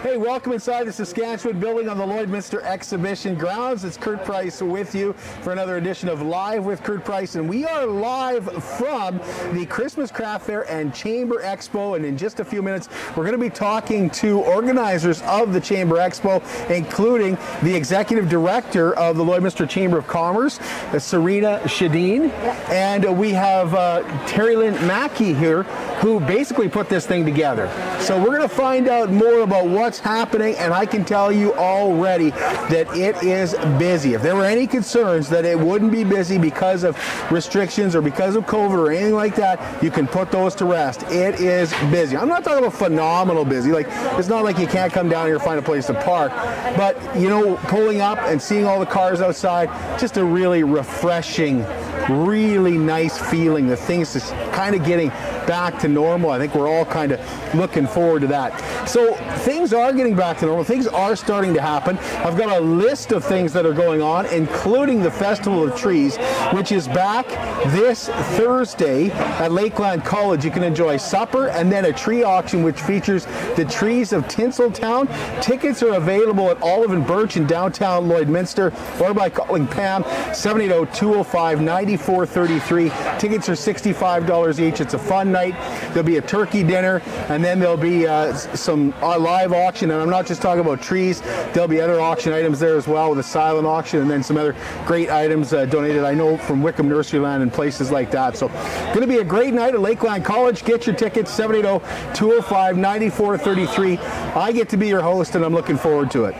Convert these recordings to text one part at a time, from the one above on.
Hey, welcome inside the Saskatchewan building on the Lloydminster Exhibition grounds. It's Kurt Price with you for another edition of Live with Kurt Price, and we are live from the Christmas Craft Fair and Chamber Expo. And in just a few minutes, we're going to be talking to organizers of the Chamber Expo, including the executive director of the Lloydminster Chamber of Commerce, Serena Sjodin, and we have uh, Terry Lynn Mackey here, who basically put this thing together. So we're going to find out more about what what's happening, and I can tell you already that it is busy. If there were any concerns that it wouldn't be busy because of restrictions or because of COVID or anything like that, you can put those to rest. It is busy. I'm not talking about phenomenal busy. Like it's not like you can't come down here and find a place to park, but you know, pulling up and seeing all the cars outside, just a really refreshing, really nice feeling. The things just kind of getting back to normal. I think we're all kind of looking forward to that. So things are getting back to normal. Things are starting to happen. I've got a list of things that are going on, including the Festival of Trees, which is back this Thursday at Lakeland College. You can enjoy supper and then a tree auction, which features the trees of Tinseltown. Tickets are available at Olive and Birch in downtown Lloydminster or by calling Pam 780 205 9433. Tickets are $65 each. It's a fun night. There'll be a turkey dinner, and then there'll be uh, some uh, live auction. And I'm not just talking about trees. There'll be other auction items there as well with a silent auction, and then some other great items uh, donated. I know from Wickham Nurseryland and places like that. So, going to be a great night at Lakeland College. Get your tickets 780-205-9433. I get to be your host, and I'm looking forward to it.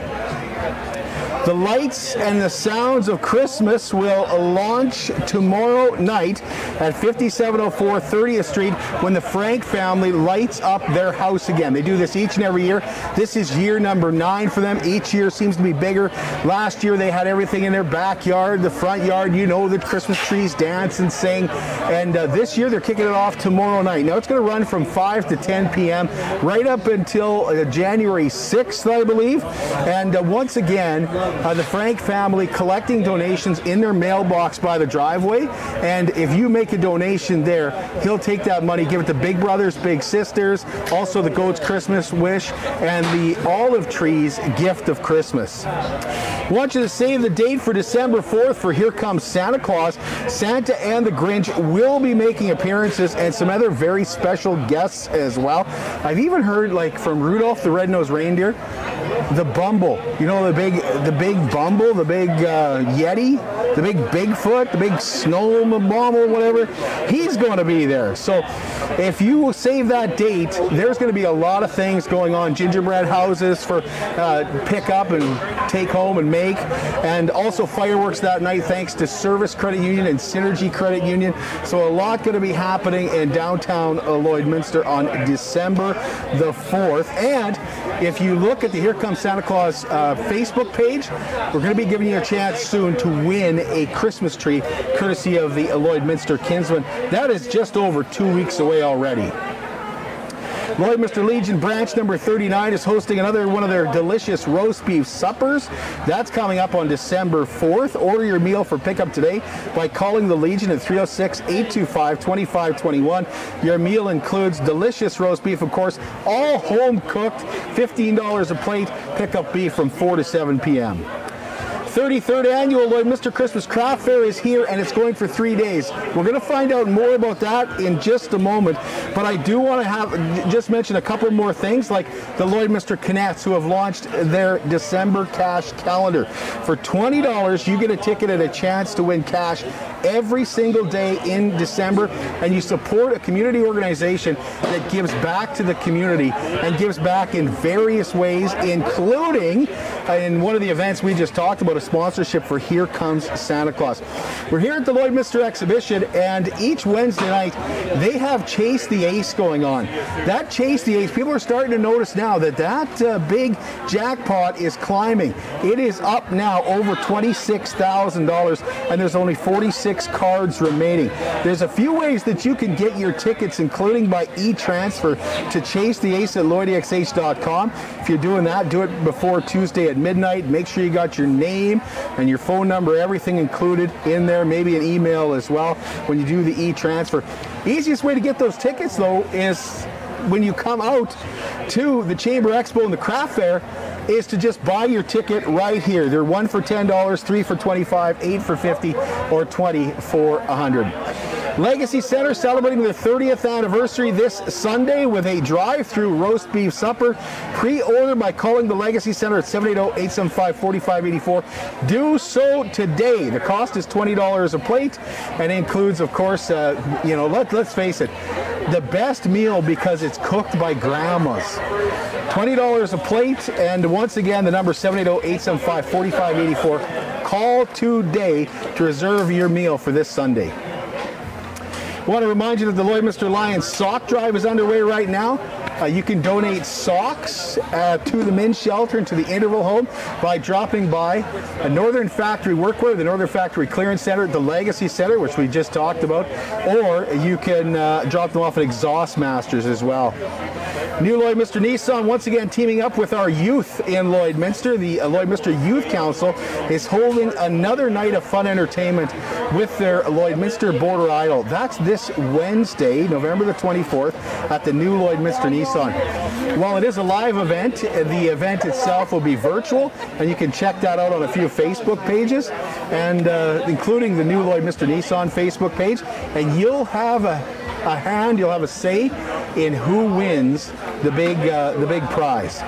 The lights and the sounds of Christmas will launch tomorrow night at 5704 30th Street when the Frank family lights up their house again. They do this each and every year. This is year number nine for them. Each year seems to be bigger. Last year they had everything in their backyard, the front yard. You know the Christmas trees dance and sing. And uh, this year they're kicking it off tomorrow night. Now it's going to run from 5 to 10 p.m. right up until uh, January 6th, I believe. And uh, once again, uh, the Frank family collecting donations in their mailbox by the driveway. And if you make a donation there, he'll take that money, give it to Big Brothers, Big Sisters, also the Goat's Christmas Wish, and the Olive Trees Gift of Christmas. I want you to save the date for December 4th for Here Comes Santa Claus. Santa and the Grinch will be making appearances and some other very special guests as well. I've even heard like from Rudolph the Red-Nosed Reindeer, the Bumble. You know the big the big Bumble, the big uh, Yeti, the big Bigfoot, the big snow bomb or whatever. He's going to be there. So if you save that date, there's going to be a lot of things going on. Gingerbread houses for uh, pick up and take home and make, and also fireworks that night thanks to Servus Credit Union and Synergy Credit Union. So a lot going to be happening in downtown Lloydminster on December the 4th. And if you look at the Here Comes Santa Claus uh, Facebook page, we're going to be giving you a chance soon to win a Christmas tree courtesy of the Lloydminster Kinsman. That is just over two weeks away already. Lloydminster Legion branch number 39 is hosting another one of their delicious roast beef suppers. That's coming up on December 4th. Order your meal for pickup today by calling the Legion at 306 825 2521. Your meal includes delicious roast beef, of course, all home cooked, $15 a plate. Pickup beef from 4 to 7 p.m. 33rd annual Lloydminster Christmas Craft Fair is here and it's going for three days. We're going to find out more about that in just a moment, but I do want to have just mention a couple more things like the Lloydminster Connects who have launched their December cash calendar. For $20, you get a ticket and a chance to win cash every single day in December, and you support a community organization that gives back to the community and gives back in various ways, including in one of the events we just talked about, sponsorship for Here Comes Santa Claus. We're here at the Lloydminster exhibition, and each Wednesday night they have Chase the Ace going on. That Chase the Ace, people are starting to notice now that that uh, big jackpot is climbing. It is up now over $26,000, and there's only 46 cards remaining. There's a few ways that you can get your tickets, including by e-transfer to Chase the Ace at LloydXH.com. If you're doing that, do it before Tuesday at midnight. Make sure you got your name and your phone number, everything included in there, maybe an email as well when you do the e-transfer. Easiest way to get those tickets though is when you come out to the Chamber Expo and the craft fair is to just buy your ticket right here. They're one for $10, three for 25, eight for 50, or 20 for 100. Legacy Center celebrating their 30th anniversary this Sunday with a drive-through roast beef supper. Pre-order by calling the Legacy Center at 780-875-4584. Do so today. The cost is $20 a plate and includes, of course, uh, you know, let, let's face it, the best meal because it's cooked by grandmas. $20 a plate, and once again, the number 780-875-4584. Call today to reserve your meal for this Sunday. Want to remind you that the Lloydminster Lions sock drive is underway right now. Uh, you can donate socks uh, to the men's shelter and to the interval home by dropping by a Northern Factory Workwear, the Northern Factory Clearance Center, the Legacy Center, which we just talked about, or you can uh, drop them off at Exhaust Masters as well. New Lloydminster Nissan once again teaming up with our youth in Lloydminster. The uh, Lloydminster Youth Council is holding another night of fun entertainment with their Lloyd Lloydminster Border Idol. That's this Wednesday, November the 24th, at the new Lloyd Lloydminster Nissan. While it is a live event, the event itself will be virtual, and you can check that out on a few Facebook pages, and uh, including the new Lloydminster Nissan Facebook page, and you'll have a, a hand, you'll have a say in who wins the big uh, the big prize.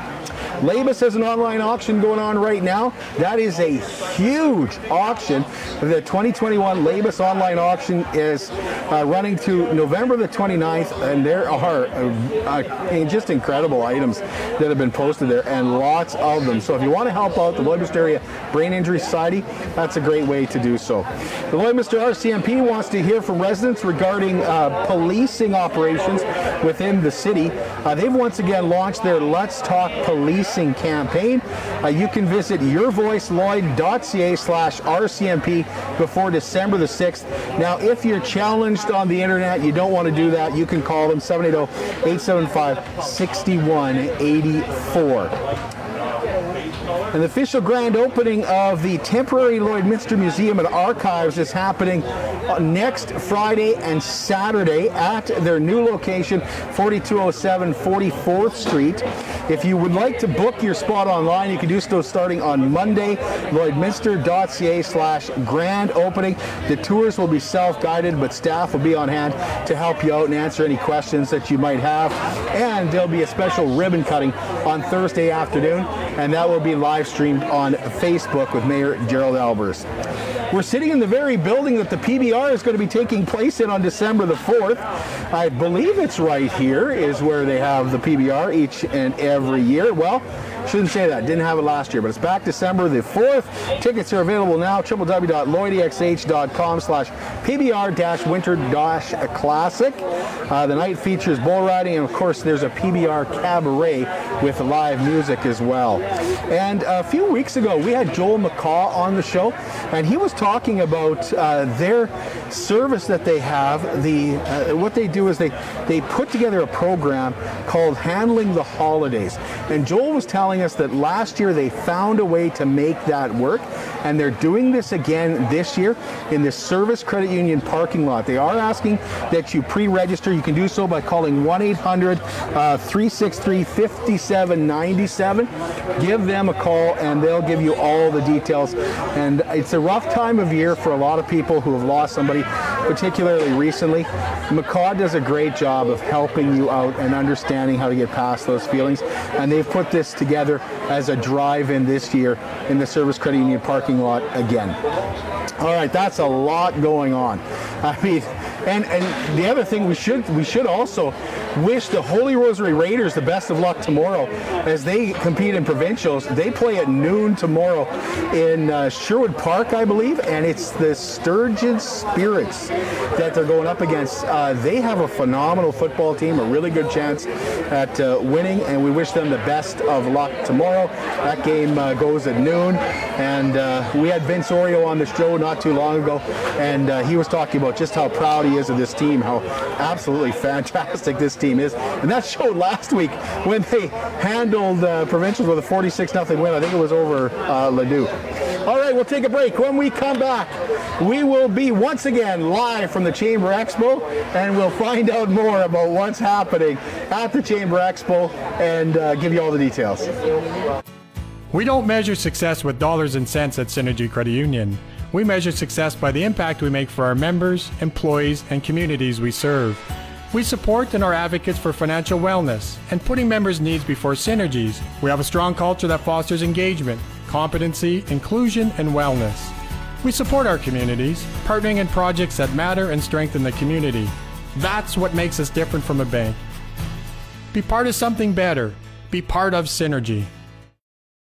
LABIS has an online auction going on right now. That is a huge auction. The 2021 LABIS online auction is uh, running to November the 29th, and there are uh, uh, just incredible items that have been posted there, and lots of them. So if you want to help out the Lloydminster Area Brain Injury Society, that's a great way to do so. The Lloydminster RCMP wants to hear from residents regarding uh, policing operations within the city. Uh, they've once again launched their Let's Talk Campaign. Uh, you can visit yourvoiceloyd.ca slash RCMP before December the 6th. Now, if you're challenged on the internet, you don't want to do that, you can call them 780 875 6184. The official grand opening of the temporary Lloydminster Museum and Archives is happening uh, next Friday and Saturday at their new location, 4207 44th Street. If you would like to book your spot online, you can do so starting on Monday, lloydminster.ca slash grand opening. The tours will be self-guided, but staff will be on hand to help you out and answer any questions that you might have. And there'll be a special ribbon cutting on Thursday afternoon, and that will be live streamed on Facebook with Mayor Gerald Aalbers. We're sitting in the very building that the PBR is going to be taking place in on December the 4th. I believe it's right here is where they have the PBR each and every year. Well, shouldn't say that. Didn't have it last year, but it's back December the 4th. Tickets are available now. www.lloydxh.com slash PBR-winter-classic. Uh, the night features bull riding, and of course, there's a PBR cabaret with live music as well. And a few weeks ago, we had Joel McCaw on the show, and he was talking about uh, their service that they have. The uh, what they do is they they put together a program called Handling the Holidays, and Joel was telling us that last year they found a way to make that work, and they're doing this again this year in the Servus Credit Union parking lot. They are asking that you pre-register. You can do so by calling 1-800-363-5797. Uh, give them a call, and they'll give you all the details. And it's a rough time of year for a lot of people who have lost somebody, particularly recently. McCaw does a great job of helping you out and understanding how to get past those feelings. And they've put this together as a drive-in this year in the Servus Credit Union parking lot again. All right, that's a lot going on. I mean, And and the other thing we should we should also wish the Holy Rosary Raiders the best of luck tomorrow as they compete in provincials. They play at noon tomorrow in uh, Sherwood Park, I believe, and it's the Sturgeon Spirits that they're going up against. Uh, they have a phenomenal football team, a really good chance at uh, winning, and we wish them the best of luck tomorrow. That game uh, goes at noon, and uh, we had Vince Orio on the show not too long ago, and uh, he was talking about just how proud he is of this team, how absolutely fantastic this team is. And that showed last week when they handled uh, provincials with a 46 0 win. I think it was over uh, Leduc. All right, we'll take a break. When we come back, we will be once again live from the Chamber Expo, and we'll find out more about what's happening at the Chamber Expo and uh, give you all the details. We don't measure success with dollars and cents at Synergy Credit Union. We measure success by the impact we make for our members, employees, and communities we serve. We support and are advocates for financial wellness and putting members' needs before synergies. We have a strong culture that fosters engagement, competency, inclusion, and wellness. We support our communities, partnering in projects that matter and strengthen the community. That's what makes us different from a bank. Be part of something better. Be part of Synergy.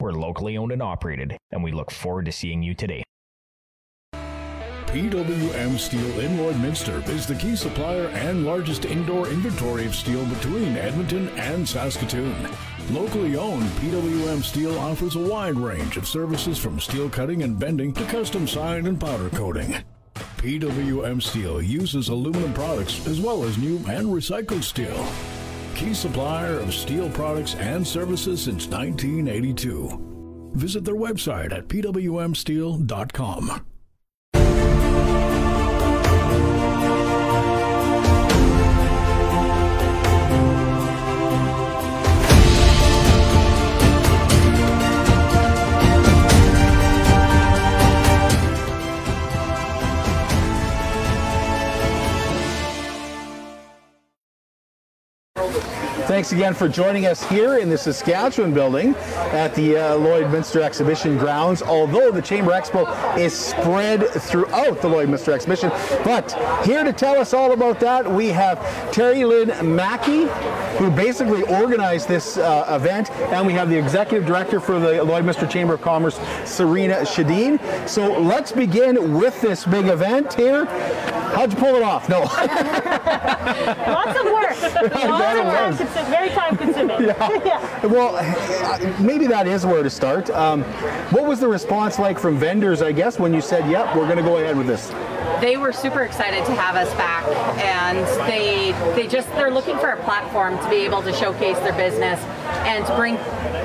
We're locally owned and operated, and we look forward to seeing you today. PWM Steel in Lloydminster is the key supplier and largest indoor inventory of steel between Edmonton and Saskatoon. Locally owned, PWM Steel offers a wide range of services from steel cutting and bending to custom sign and powder coating. PWM Steel uses aluminum products as well as new and recycled steel. Key supplier of steel products and services since 1982. Visit their website at pwmsteel.com. Thanks again for joining us here in the Saskatchewan building at the uh, Lloydminster Exhibition grounds. Although the Chamber Expo is spread throughout the Lloydminster Exhibition, but here to tell us all about that, we have Terry Lynn Mackey, who basically organized this uh, event, and we have the executive director for the Lloydminster Chamber of Commerce, Serena Sjodin. So let's begin with this big event here. How'd you pull it off? No. Lots of work. Lots of time consuming, very time consuming. yeah. yeah. Well, maybe that is where to start. Um, what was the response like from vendors, I guess, when you said, yep, we're going to go ahead with this? They were super excited to have us back and they they just they're looking for a platform to be able to showcase their business and to bring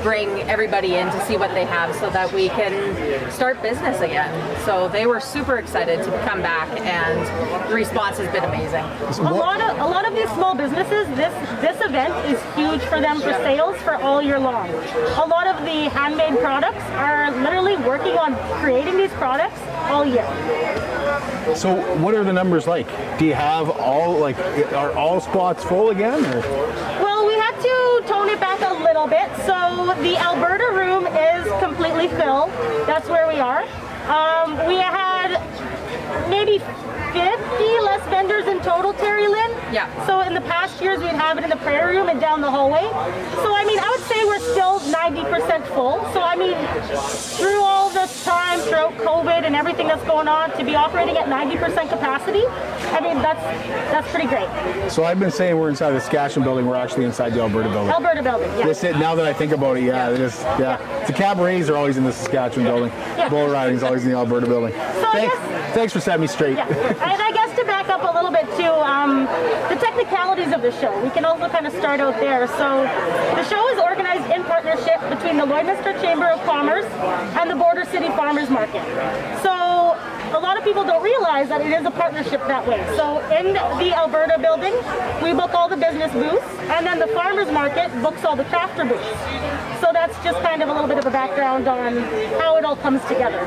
bring everybody in to see what they have so that we can start business again. So they were super excited to come back and the response has been amazing. A lot of a lot of these small businesses this this event is huge for them for sales for all year long. A lot of the handmade products are literally working on creating these products all year so what are the numbers like? Do you have all like are all spots full again? Or? Well, we had to tone it back a little bit. So the Alberta room is completely filled. That's where we are. Um, we had maybe 50 less vendors in total, Terry Lynn. Yeah. So in the past years, we'd have it in the prayer room and down the hallway. So I mean, I would say we're still 90% full. So I mean, through all this time, throughout COVID and everything that's going on, to be operating at 90% capacity, I mean, that's that's pretty great. So I've been saying we're inside the Saskatchewan building. We're actually inside the Alberta building. Alberta building. Yeah. This it, now that I think about it, yeah, it is. Yeah, the cabarets are always in the Saskatchewan building. Yeah. Bull riding is always in the Alberta building. So thanks, guess, thanks for setting me straight. And I guess to back up a little bit too, um, the technicalities of the show. We can also kind of start out there. So the show is organized in partnership between the Lloydminster Chamber of Commerce and the Border City Farmers Market. A lot of people don't realize that it is a partnership that way. So in the Alberta building, we book all the business booths, and then the farmers market books all the crafter booths. So that's just kind of a little bit of a background on how it all comes together.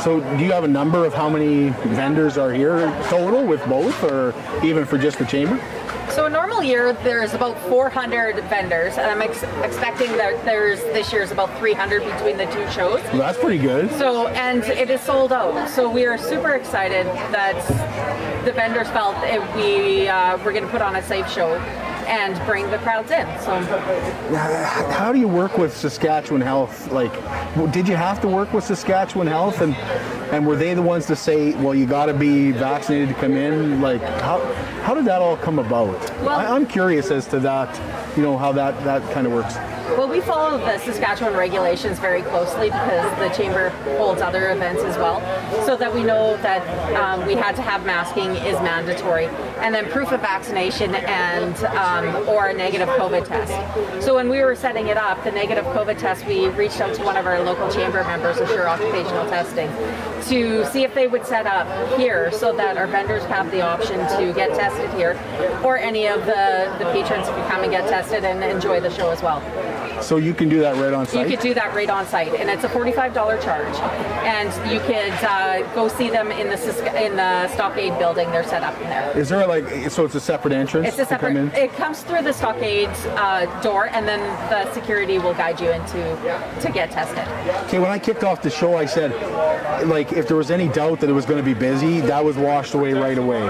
So, do you have a number of how many vendors are here total with both, or even for just the chamber? So a normal year, there's about 400 vendors, and I'm ex- expecting that there's this year's about 300 between the two shows. Well, that's pretty good. So and it is sold out. So we are super excited that the vendors felt it, we uh, were going to put on a safe show and bring the crowds in. So How do you work with Saskatchewan Health? Like, did you have to work with Saskatchewan Health, and and were they the ones to say, well, you got to be vaccinated to come in? Like, how how did that all come about? Well- I, I'm curious as to that. You know how that that kind of works. Well, we follow the Saskatchewan regulations very closely because the chamber holds other events as well, so that we know that um, we had to have masking is mandatory, and then proof of vaccination and um, or a negative COVID test. So when we were setting it up, the negative COVID test, we reached out to one of our local chamber members, Assure Occupational Testing, to see if they would set up here so that our vendors have the option to get tested here, or any of the, the patrons can come and get tested and enjoy the show as well. So you can do that right on site? You could do that right on site, and it's a forty-five dollar charge. And you could uh, go see them in the in the Stockade building. They're set up in there. Is there like so it's a separate entrance It's a come separate. in? It comes through the Stockade uh, door, and then the security will guide you into to get tested. Okay, when I kicked off the show, I said, like, if there was any doubt that it was going to be busy, that was washed away right away.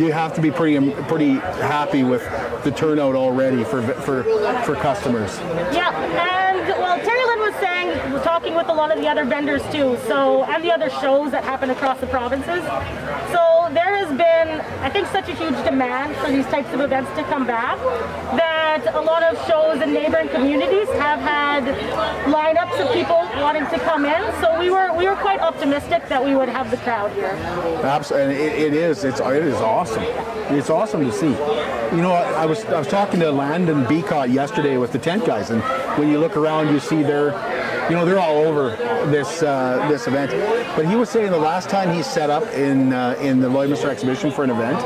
You have to be pretty um, pretty happy with the turnout already for for for customers. Yeah, and well, Terry Lynn was saying, we're talking with a lot of the other vendors too, so and the other shows that happen across the provinces. So there has been, I think, such a huge demand for these types of events to come back that a lot of shows in neighboring communities have had lineups of people wanting to come in. So we were we were quite optimistic that we would have the crowd here. Absolutely, and it, it is. It's it is awesome. It's awesome to see. You know, I, I was I was talking to Landon Beacott yesterday with the tent guys, and when you look around, you see they're, you know, they're all over this uh, this event. But he was saying the last time he set up in uh, in the Lloydminster exhibition for an event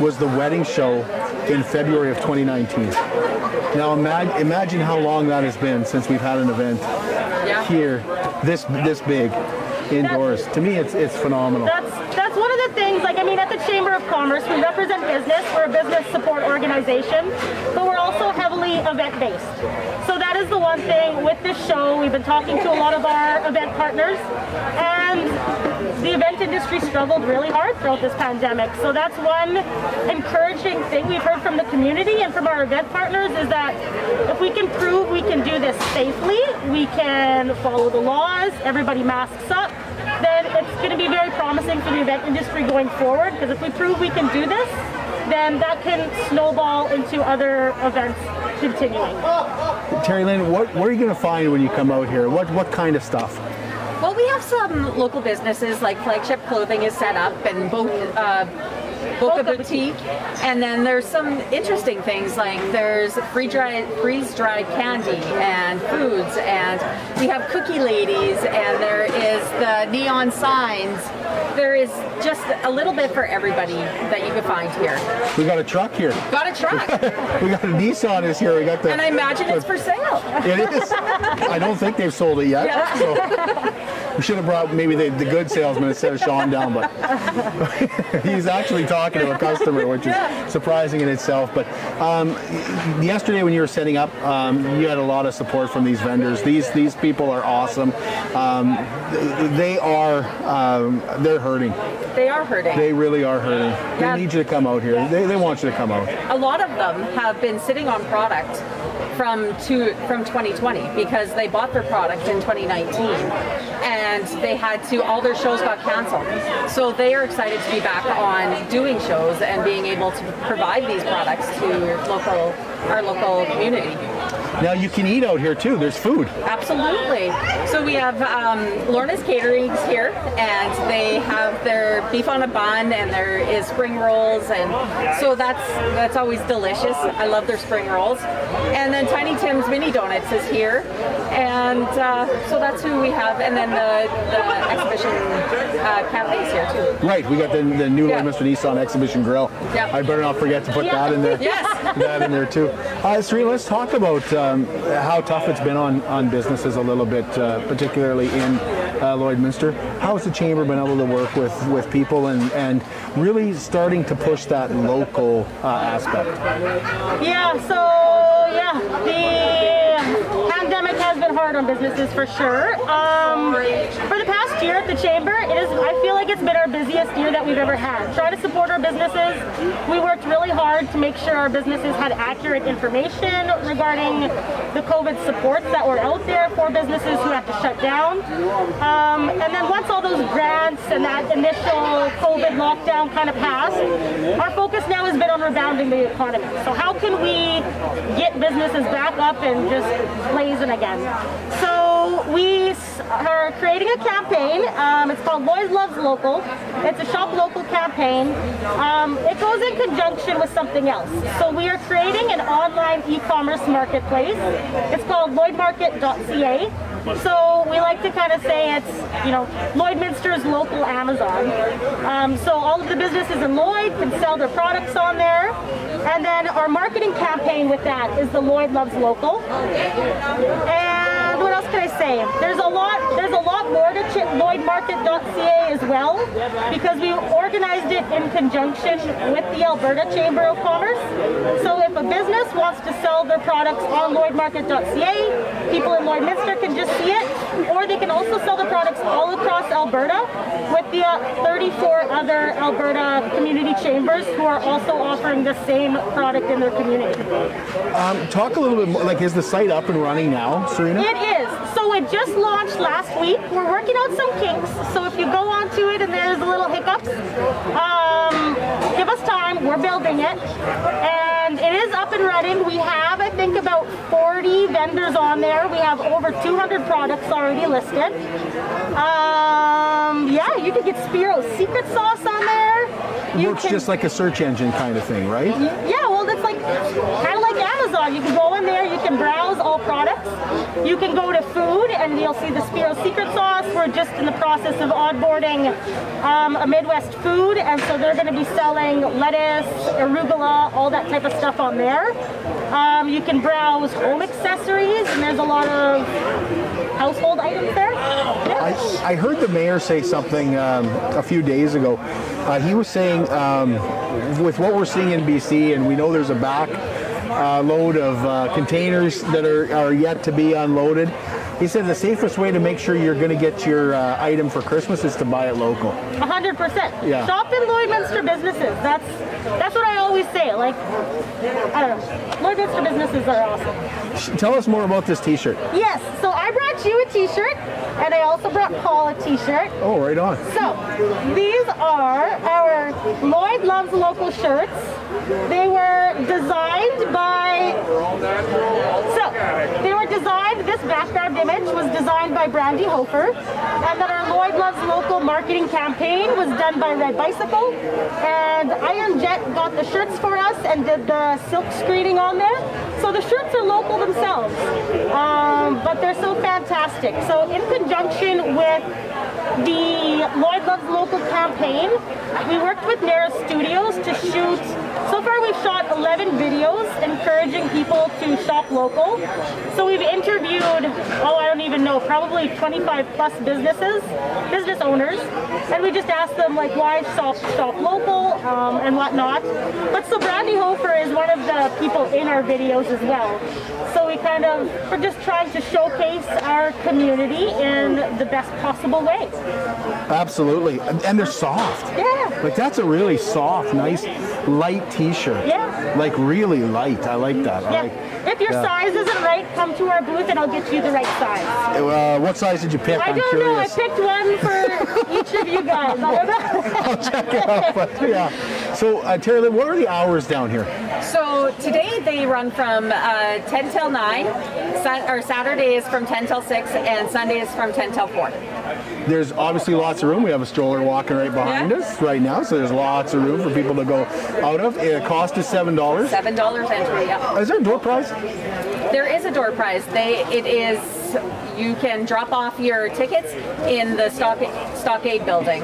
was the wedding show in February of 2019. Now imagine imagine how long that has been since we've had an event Yeah. here this this big indoors. To me, it's it's phenomenal. That's that's one of the things. Like I mean, at the Chamber of Commerce, we represent business. We're a business support organization, but we're also heavily event based. So that is the one thing with this show. We've been talking to a lot of our event partners, and the event industry struggled really hard throughout this pandemic. So that's one encouraging thing we've heard from the community and from our event partners is that if we can prove we can do this safely, we can follow the laws, everybody masks up, it's going to be very promising for the event industry going forward. Because if we prove we can do this, then that can snowball into other events continuing. Terry Lynn, what, what are you going to find when you come out here? What what kind of stuff? Well, we have some local businesses like Flagship Clothing is set up and both. Uh, Boca Boutique, and then there's some interesting things like there's free dry, freeze dried candy and foods, and we have cookie ladies, and there is the neon signs. There is just a little bit for everybody that you can find here. We got a truck here. Got a truck, We got a Nissan is here. We got the. and I imagine it's for sale. It is. I don't think they've sold it yet. Yeah. So we should have brought maybe the, the good salesman instead of Sean down, but he's actually talking to a customer, which is surprising in itself. But um, yesterday when you were setting up, um, you had a lot of support from these vendors. These these people are awesome. Um, they are um, they're hurting. They are hurting. They really are hurting. Yeah. They need you to come out here. They, they want you to come out. a lot of them have been sitting on product from two, from 2020 because they bought their product in 2019 and they had to all their shows got canceled. So they are excited to be back on doing shows and being able to provide these products to local our local community Now you can eat out here too. There's food. Absolutely. So we have um, Lorna's Caterings here, and they have their beef on a bun, and there is spring rolls, and so that's that's always delicious. I love their spring rolls. And then Tiny Tim's Mini Donuts is here, and uh, so that's who we have. And then the, the exhibition uh, cafes here too. Right. We got the, the new Yeah. Mr. Nissan Exhibition Grill. Yep. I better not forget to put that in there. Yes. that in there too. Uh, let's talk about um, how tough it's been on, on businesses a little bit, uh, particularly in uh, Lloydminster. How has the chamber been able to work with, with people and, and really starting to push that local uh, aspect? Yeah, so yeah, the hard on businesses for sure. Um, for the past year at the chamber, it is. I feel like it's been our busiest year that we've ever had. Trying to support our businesses, we worked really hard to make sure our businesses had accurate information regarding the COVID supports that were out there for businesses who had to shut down. Um, and then once all those grants and that initial COVID lockdown kind of passed, our focus now has been on rebounding the economy. So how can we get businesses back up and just blazing again? So we are creating a campaign. Um, it's called Lloyd Loves Local. It's a shop local campaign. Um, it goes in conjunction with something else. So we are creating an online e-commerce marketplace. It's called LloydMarket.ca. So we like to kind of say it's, you know, Lloydminster's local Amazon. Um, so all of the businesses in Lloyd can sell their products on there. And then our marketing campaign with that is the Lloyd Loves Local. And else can I say? There's a lot. There's a lot more to Ch- LloydMarket.ca as well, because we organized it in conjunction with the Alberta Chamber of Commerce. So if a business wants to sell their products on LloydMarket.ca, people in Lloydminster can just see it, or they can also sell the products all across Alberta with the uh, 34 other Alberta community chambers who are also offering the same product in their community. Um, talk a little bit more. Like, is the site up and running now, Serena? It is. It just launched last week. We're working out some kinks. So if you go onto it and there's a little hiccups, um, give us time. We're building it. And it is up and running. We have, I think, about 40 vendors on there. We have over 200 products already listed. Um, yeah, you can get Spiro's secret sauce on there. You Works can- just like a search engine kind of thing, right? yeah, well, it's like kind of like Amazon. You can go in there, you can browse. You can go to food, and you'll see the Spiro secret sauce. We're just in the process of onboarding um, a Midwest food, and so they're going to be selling lettuce, arugula, all that type of stuff on there. Um, you can browse home accessories, and there's a lot of household items there. I, I heard the mayor say something um, a few days ago. Uh, he was saying, um, with what we're seeing in BC, and we know there's a back uh, load of uh, containers that are, are yet to be unloaded. He said the safest way to make sure you're going to get your uh, item for Christmas is to buy it local. Hundred percent. Yeah. Shop in Lloydminster businesses. That's that's what I always say. Like, I don't know. Lloydminster businesses are awesome. Tell us more about this T-shirt. Yes. So I brought you a T-shirt, and I also brought Paul a T-shirt. Oh, right on. So these are our Lloyd Loves Local shirts. They were designed by. They were designed. This background image was designed by Brandy Hofer, and then our Lloyd Loves Local marketing campaign was done by Red Bicycle, and Iron Jet got the shirts for us and did the silk screening on there. So the shirts are local themselves, um, but they're so fantastic. So in conjunction with the Lloyd Loves Local campaign, we worked with Nara Studios to shoot. So far, we've shot 11 videos encouraging people to shop local. So we've interviewed, oh, I don't even know, probably 25 plus businesses, business owners, and we just asked them like why shop shop local um, and whatnot. But so Brandy Hofer is one of the people in our videos as well. So we kind of we're just trying to showcase our community in the best possible way. Absolutely, and and they're soft. Yeah. Like that's a really soft, nice, light T-shirt. Yeah. Like really light. I like that. I Yeah. like- If your yeah. size isn't right, come to our booth and I'll get you the right size. Uh, what size did you pick? I I'm don't know. I picked one for each of you guys. I don't know. I'll check it out. But, yeah. So, uh, Terry, Lynn, what are the hours down here? So today they run from uh, 10 till 9, Sun- or Saturday is from 10 till 6, and Sunday is from 10 till 4. There's obviously lots of room. We have a stroller walking right behind Yeah. us right now, so there's lots of room for people to go out of. It cost is seven dollars. $7 entry, yeah. Is there a door prize? There is a door prize. They it is you can drop off your tickets in the stock, stockade building,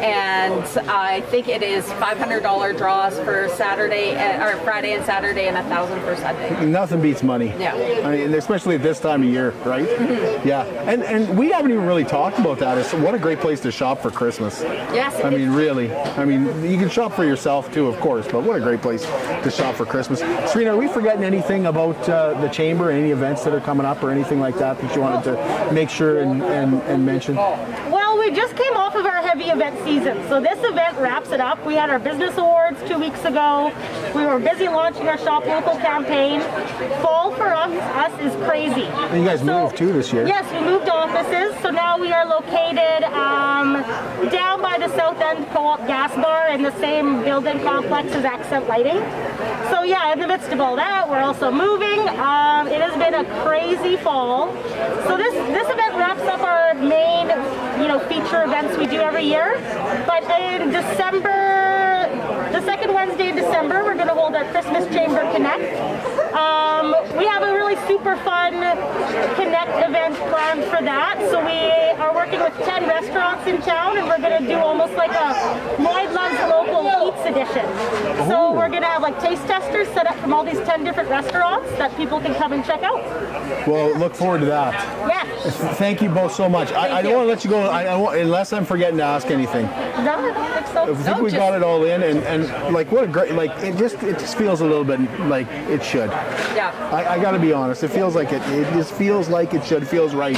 and I think it is $500 draws for Saturday uh, or Friday and Saturday, and a thousand for Sunday. Nothing beats money. Yeah. I mean, especially at this time of year, right? Yeah. And and we haven't even really talked about that. It's what a great place to shop for Christmas. Yes, I mean, really. I mean, you can shop for yourself too, of course, but what a great place to shop for Christmas. Serena, are we forgetting anything about uh, the chamber? Any events that are coming up or anything like that that you wanted to make sure and, and, and mention? We just came off of our heavy event season, so this event wraps it up. We had our business awards two weeks ago. We were busy launching our Shop Local campaign. Fall for us, us is crazy. And you guys moved too this year. Yes, we moved offices, so now we are located um, down by the South End Co-op Gas Bar in the same building complex as Accent Lighting. So yeah, in the midst of all that, we're also moving. Um, it has been a crazy fall. So this this event wraps up our main, you know, feature events we do every year. But in December, the second Wednesday in December, we're going to hold our Christmas Chamber Connect. Um, we have a really super fun Connect event planned for that. So we are working with 10 restaurants in town, and we're going to do almost like a Lloyd Loves Local Eats edition. So we're going to have like taste testers set up from all these 10 different restaurants that people can come and check out. Well, look forward to that. Yeah. Thank you both so much. I, I don't want to let you go I, I unless I'm forgetting to ask anything. No, I don't think so. I think No, we got it all in, and, and like what a great like it just it just feels a little bit like it should. Yeah. I, I got to be honest. It feels like it. It just feels like it should. Feels right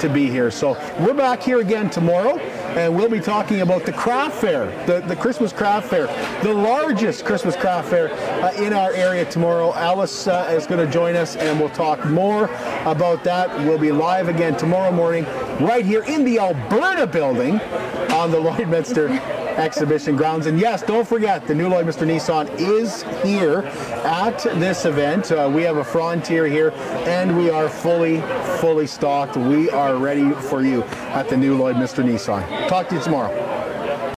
to be here. So we're back here again tomorrow, and we'll be talking about the craft fair, the, the Christmas craft fair, the largest Christmas craft fair uh, in our area tomorrow. Alice uh, is going to join us, and we'll talk more about that. We'll be live again tomorrow morning, right here in the Alberta building on the Lloydminster exhibition grounds. And yes, don't forget, the new Lloydminster Nissan is here at this event. Uh, we have a Frontier here, and we are fully, fully stocked. We are ready for you at the new Lloydminster Nissan. Talk to you tomorrow.